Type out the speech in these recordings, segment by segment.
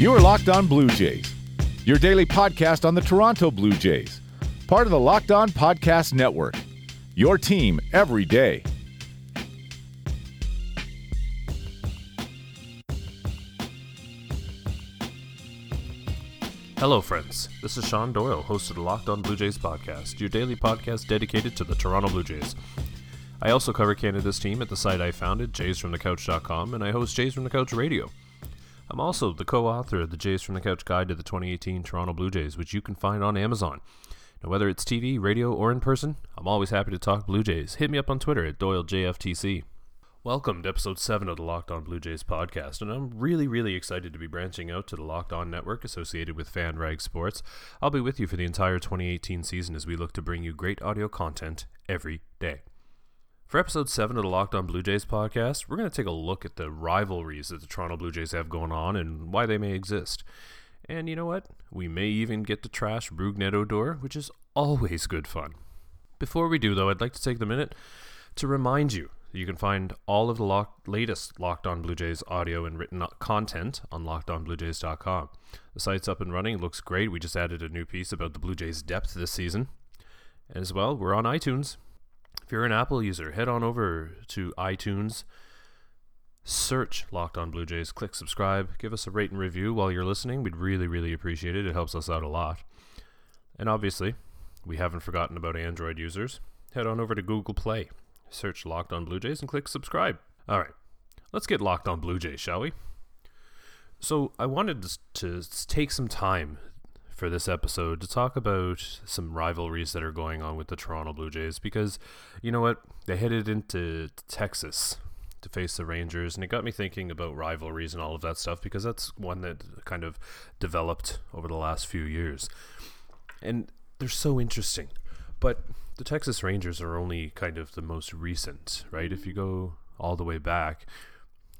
You are Locked On Blue Jays, your daily podcast on the Toronto Blue Jays, part of the Locked On Podcast Network. Your team every day. Hello, friends. This is Sean Doyle, host of the Locked On Blue Jays podcast, your daily podcast dedicated to the Toronto Blue Jays. I also cover Canada's team at the site I founded, jaysfromthecouch.com, and I host Jays from the Couch Radio. I'm also the co author of the Jays from the Couch Guide to the 2018 Toronto Blue Jays, which you can find on Amazon. Now, whether it's TV, radio, or in person, I'm always happy to talk Blue Jays. Hit me up on Twitter at DoyleJFTC. Welcome to episode 7 of the Locked On Blue Jays podcast, and I'm really, really excited to be branching out to the Locked On network associated with Fan FanRag Sports. I'll be with you for the entire 2018 season as we look to bring you great audio content every day. For episode 7 of the Locked On Blue Jays podcast, we're going to take a look at the rivalries that the Toronto Blue Jays have going on and why they may exist. And you know what? We may even get to trash Rougned Odor, which is always good fun. Before we do, though, I'd like to take the minute to remind you that you can find all of the lock- latest Locked On Blue Jays audio and written content on lockedonbluejays.com. The site's up and running, looks great. We just added a new piece about the Blue Jays' depth this season. As well, we're on iTunes. If you're an Apple user, head on over to iTunes, search Locked On Blue Jays, click subscribe, give us a rate and review while you're listening. We'd really, really appreciate it. It helps us out a lot. And obviously, we haven't forgotten about Android users. Head on over to Google Play search Locked On Blue Jays and click subscribe. All right, let's get Locked On Blue Jays, shall we? So, I wanted to, to take some time for this episode to talk about some rivalries that are going on with the Toronto Blue Jays because, you know what, they headed into Texas to face the Rangers, and it got me thinking about rivalries and all of that stuff because that's one that kind of developed over the last few years. And they're so interesting. But the Texas Rangers are only kind of the most recent, right? If you go all the way back,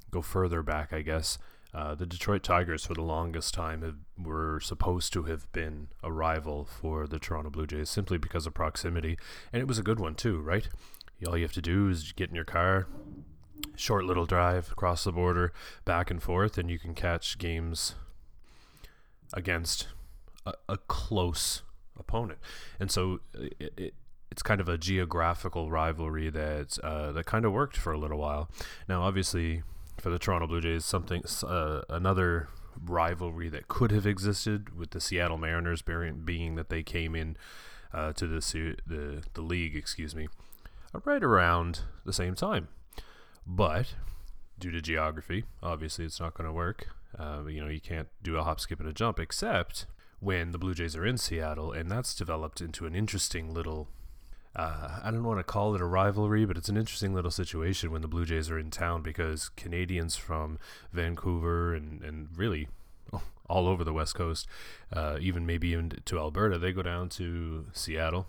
go further back, I guess. Uh, the Detroit Tigers, for the longest time, have, were supposed to have been a rival for the Toronto Blue Jays simply because of proximity, and it was a good one too, right? All you have to do is get in your car, short little drive across the border, back and forth, and you can catch games against a, a close opponent. And so it, it, it's kind of a geographical rivalry that uh, that kind of worked for a little while. Now, obviously, for the Toronto Blue Jays, something uh, another rivalry that could have existed with the Seattle Mariners, being that they came in uh, to the the the league, excuse me, right around the same time. But due to geography, obviously, it's not going to work. Uh, you know, you can't do a hop, skip, and a jump, except when the Blue Jays are in Seattle, and that's developed into an interesting little. Uh, I don't want to call it a rivalry, but it's an interesting little situation when the Blue Jays are in town because Canadians from Vancouver and, and really all over the West Coast, uh, even maybe even to Alberta, they go down to Seattle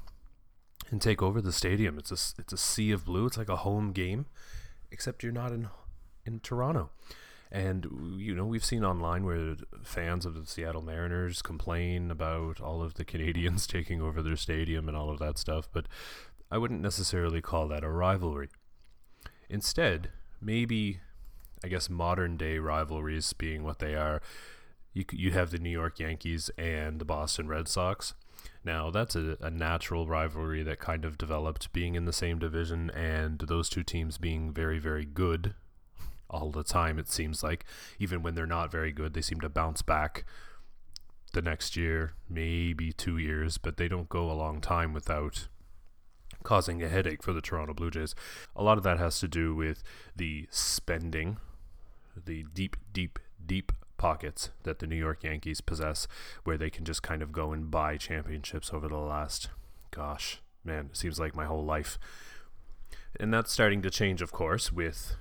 and take over the stadium. It's a it's a sea of blue. It's like a home game, except you're not in in Toronto. And you know, we've seen online where fans of the Seattle Mariners complain about all of the Canadians taking over their stadium and all of that stuff, but I wouldn't necessarily call that a rivalry. Instead, maybe I guess modern day rivalries being what they are, you you have the New York Yankees and the Boston Red Sox. Now, that's a, a, natural rivalry that kind of developed being in the same division and those two teams being very, very good all the time, it seems like. Even when they're not very good, they seem to bounce back the next year, maybe two years, but they don't go a long time without causing a headache for the Toronto Blue Jays. A lot of that has to do with the spending, the deep, deep, deep pockets that the New York Yankees possess, where they can just kind of go and buy championships over the last, gosh, man, it seems like my whole life. And that's starting to change, of course, with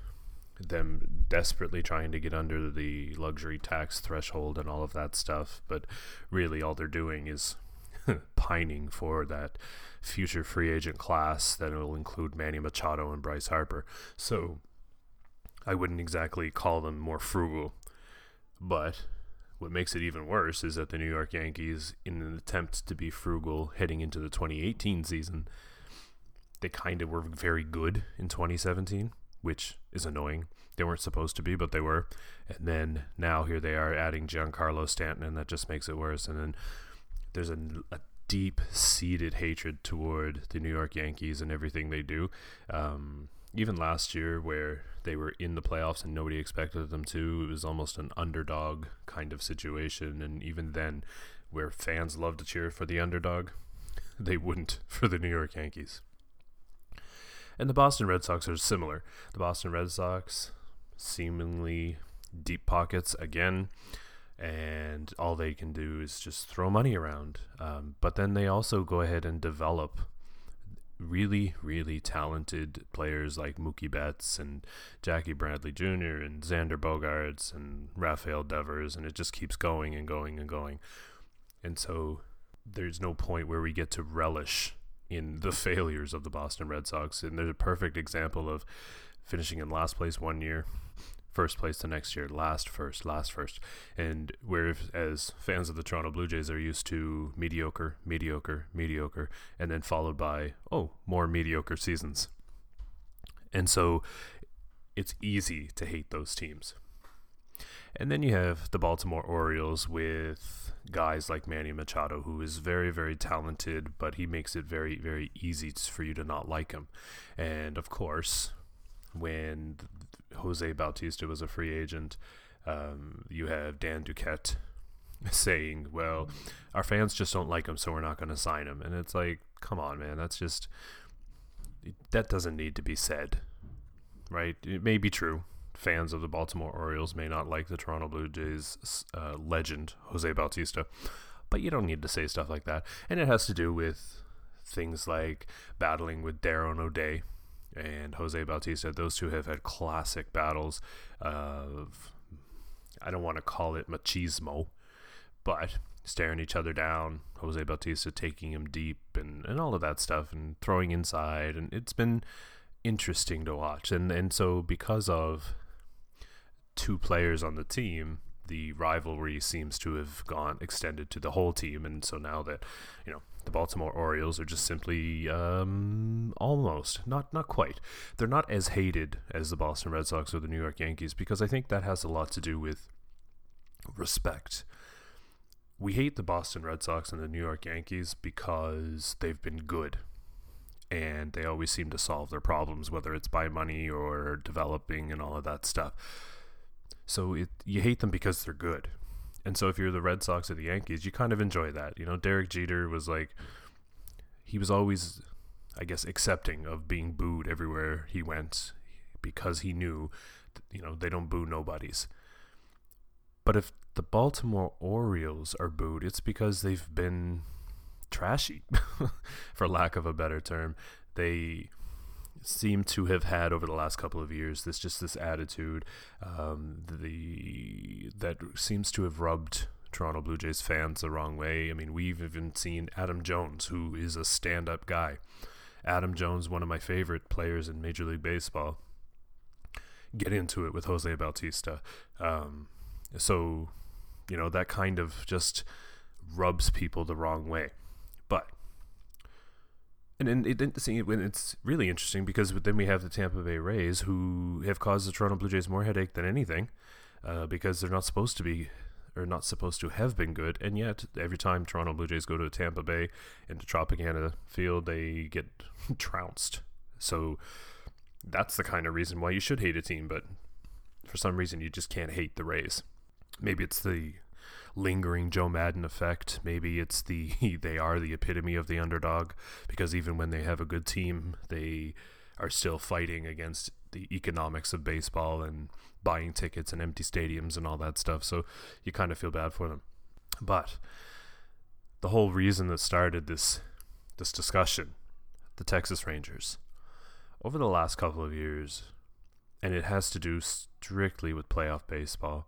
them desperately trying to get under the luxury tax threshold and all of that stuff, but really all they're doing is pining for that future free agent class that will include Manny Machado and Bryce Harper. So I wouldn't exactly call them more frugal. But what makes it even worse is that the New York Yankees, in an attempt to be frugal heading into the 2018 season, they kind of were very good in 2017 which is annoying. They weren't supposed to be, but they were. And then now here they are adding Giancarlo Stanton, and that just makes it worse. And then there's a, a deep seated hatred toward the New York Yankees and everything they do. Um, even last year, where they were in the playoffs and nobody expected them to, it was almost an underdog kind of situation. And even then, where fans love to cheer for the underdog, they wouldn't for the New York Yankees. And the Boston Red Sox are similar. The Boston Red Sox seemingly deep pockets again, and all they can do is just throw money around. Um, but then they also go ahead and develop really, really talented players like Mookie Betts and Jackie Bradley Jr. and Xander Bogaerts and Rafael Devers, and it just keeps going and going and going. And so there's no point where we get to relish in the failures of the Boston Red Sox. And there's a perfect example of finishing in last place one year, first place the next year, last first, last first. And whereas fans of the Toronto Blue Jays are used to mediocre, mediocre, mediocre, and then followed by, oh, more mediocre seasons. And so it's easy to hate those teams. And then you have the Baltimore Orioles with guys like Manny Machado, who is very, very talented, but he makes it very, very easy for you to not like him. And of course, when Jose Bautista was a free agent, um, you have Dan Duquette saying, "Well, our fans just don't like him, so we're not going to sign him." And it's like, come on, man, that's just that doesn't need to be said, right? It may be true. Fans of the Baltimore Orioles may not like the Toronto Blue Jays uh, legend Jose Bautista, but you don't need to say stuff like that. And it has to do with things like battling with Darren O'Day and Jose Bautista. Those two have had classic battles of, I don't want to call it machismo, but staring each other down, Jose Bautista taking him deep and, and all of that stuff and throwing inside. And it's been interesting to watch. And, and so, because of two players on the team, the rivalry seems to have gone extended to the whole team. And so now that, you know, the Baltimore Orioles are just simply um, almost not not quite. They're not as hated as the Boston Red Sox or the New York Yankees because I think that has a lot to do with respect. We hate the Boston Red Sox and the New York Yankees because they've been good and they always seem to solve their problems whether it's by money or developing and all of that stuff. So it, you hate them because they're good and so if you're the Red Sox or the Yankees, you kind of enjoy that. You know, Derek Jeter was like, he was always, I guess, accepting of being booed everywhere he went because he knew, you know, they don't boo nobodies. But if the Baltimore Orioles are booed, it's because they've been trashy, for lack of a better term. They seem to have had over the last couple of years this just this attitude um, the that seems to have rubbed Toronto Blue Jays fans the wrong way. I mean, we've even seen Adam Jones, who is a stand-up guy. Adam Jones, one of my favorite players in Major League Baseball, get into it with Jose Bautista. Um, so, you know, that kind of just rubs people the wrong way. And, and it it's really interesting because then we have the Tampa Bay Rays who have caused the Toronto Blue Jays more headache than anything uh, because they're not supposed to be or not supposed to have been good, and yet every time Toronto Blue Jays go to Tampa Bay into Tropicana Field, they get trounced. So that's the kind of reason why you should hate a team, but for some reason you just can't hate the Rays. Maybe it's the lingering Joe Maddon effect. Maybe it's the they are the epitome of the underdog because even when they have a good team, they are still fighting against the economics of baseball and buying tickets and empty stadiums and all that stuff. So you kind of feel bad for them. But the whole reason that started this this discussion, the Texas Rangers, over the last couple of years, and it has to do strictly with playoff baseball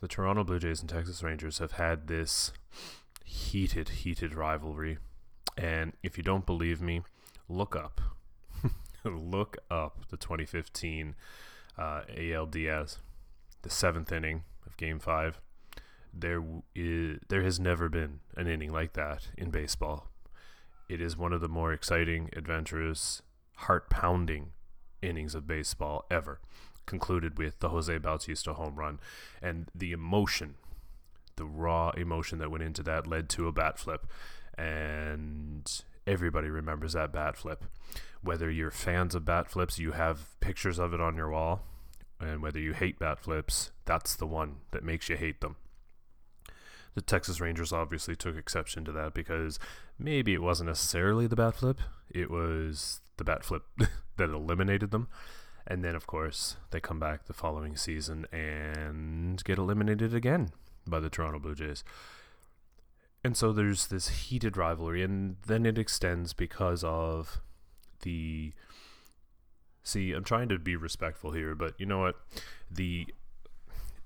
the Toronto Blue Jays and Texas Rangers have had this heated, heated rivalry. And if you don't believe me, look up. look up the 2015 uh, ALDS, the seventh inning of Game 5. There is, there has never been an inning like that in baseball. It is one of the more exciting, adventurous, heart pounding innings of baseball ever concluded with the Jose Bautista home run. And the emotion, the raw emotion that went into that led to a bat flip. And everybody remembers that bat flip. Whether you're fans of bat flips, you have pictures of it on your wall. And whether you hate bat flips, that's the one that makes you hate them. The Texas Rangers obviously took exception to that because maybe it wasn't necessarily the bat flip, it was the bat flip that eliminated them. And then, of course, they come back the following season and get eliminated again by the Toronto Blue Jays. And so there's this heated rivalry, and then it extends because of the. See, I'm trying to be respectful here, but you know what? The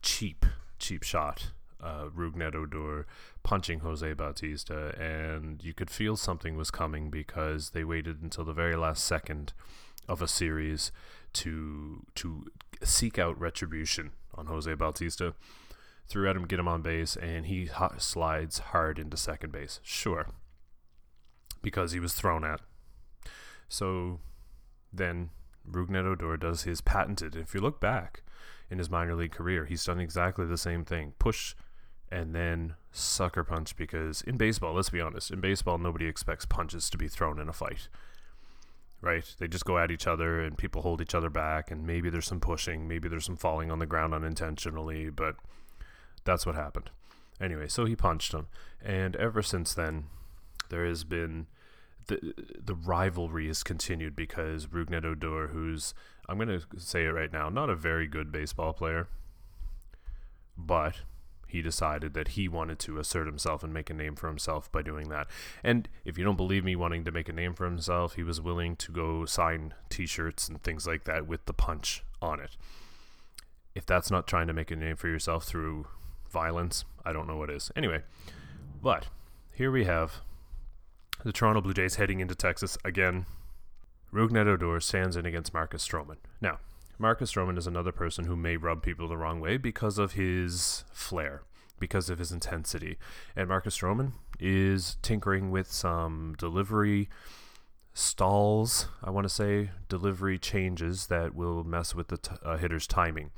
cheap, cheap shot, uh, Rougned Odor punching Jose Bautista, and you could feel something was coming because they waited until the very last second of a series to to seek out retribution on Jose Bautista. Threw at him, get him on base, and he slides hard into second base. Sure, because he was thrown at. So then Rougned Odor does his patented. If you look back in his minor league career, he's done exactly the same thing: push and then sucker punch. Because in baseball, let's be honest, in baseball, nobody expects punches to be thrown in a fight right? They just go at each other and people hold each other back, and maybe there's some pushing, maybe there's some falling on the ground unintentionally, but that's what happened. Anyway, so he punched him, and ever since then, there has been the the rivalry has continued because Rougned Odor, who's I'm going to say it right now, not a very good baseball player, but he decided that he wanted to assert himself and make a name for himself by doing that. And if you don't believe me wanting to make a name for himself, he was willing to go sign t shirts and things like that with the punch on it. If that's not trying to make a name for yourself through violence, I don't know what is. Anyway, but here we have the Toronto Blue Jays heading into Texas again. Rougned Odor stands in against Marcus Stroman. Now, Marcus Stroman is another person who may rub people the wrong way because of his flair, because of his intensity. And Marcus Stroman is tinkering with some delivery stalls, I want to say, delivery changes that will mess with the t- uh, hitter's timing.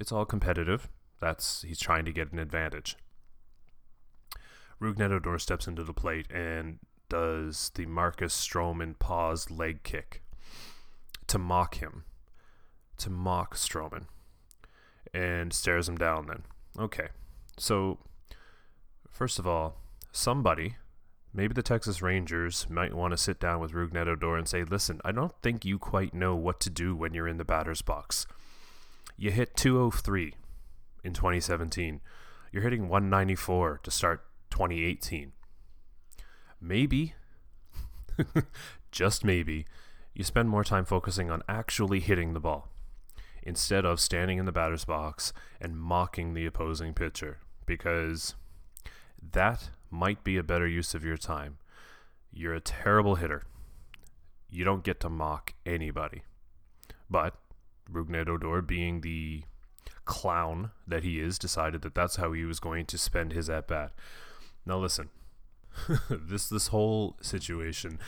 It's all competitive. That's he's trying to get an advantage. Rougned Odor steps into the plate and does the Marcus Stroman pause leg kick to mock him to mock Stroman and stares him down then. Okay. So, first of all, somebody, maybe the Texas Rangers, might want to sit down with Rougned Odor and say, listen, I don't think you quite know what to do when you're in the batter's box. You hit 203 in 2017. You're hitting 194 to start 2018. Maybe, just maybe, you spend more time focusing on actually hitting the ball instead of standing in the batter's box and mocking the opposing pitcher because that might be a better use of your time. You're a terrible hitter. You don't get to mock anybody. But Rougned Odor, being the clown that he is, decided that that's how he was going to spend his at bat. Now listen, this this whole situation,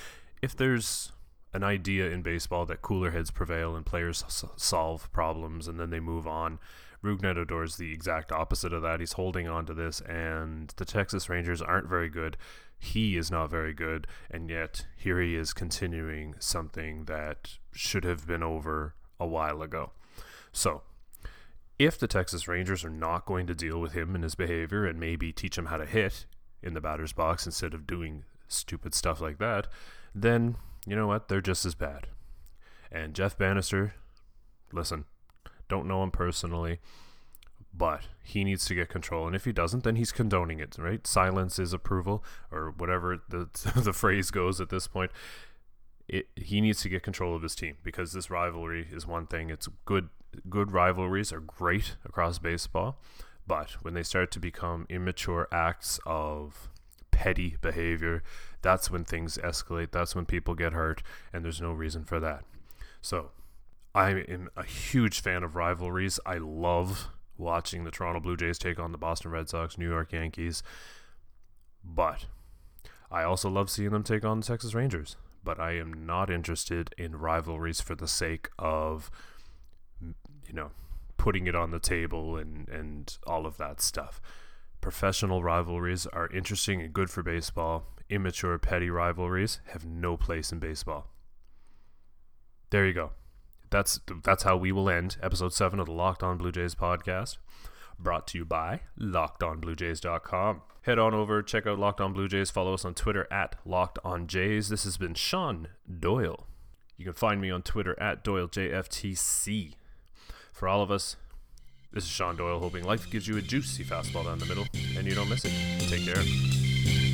if there's an idea in baseball that cooler heads prevail and players s- solve problems and then they move on. Rougned Odor is the exact opposite of that. He's holding on to this, and the Texas Rangers aren't very good. He is not very good, and yet here he is continuing something that should have been over a while ago. So, if the Texas Rangers are not going to deal with him and his behavior and maybe teach him how to hit in the batter's box instead of doing stupid stuff like that, then you know what? They're just as bad. And Jeff Banister, listen, don't know him personally, but he needs to get control. And if he doesn't, then he's condoning it, right? Silence is approval, or whatever the, the phrase goes at this point. It, he needs to get control of his team because this rivalry is one thing. It's good. Good rivalries are great across baseball, but when they start to become immature acts of petty behavior, that's when things escalate. That's when people get hurt, and there's no reason for that. So, I am a huge fan of rivalries. I love watching the Toronto Blue Jays take on the Boston Red Sox, New York Yankees, but I also love seeing them take on the Texas Rangers. but I am not interested in rivalries for the sake of, you know, putting it on the table and, and all of that stuff. Professional rivalries are interesting and good for baseball. Immature, petty rivalries have no place in baseball. There you go. That's that's how we will end episode seven of the Locked On Blue Jays podcast brought to you by LockedOnBlueJays.com. Head on over, check out Locked On Blue Jays, follow us on Twitter at Locked On Jays. This has been Sean Doyle. You can find me on Twitter at DoyleJFTC. For all of us, this is Sean Doyle, hoping life gives you a juicy fastball down the middle and you don't miss it. Take care.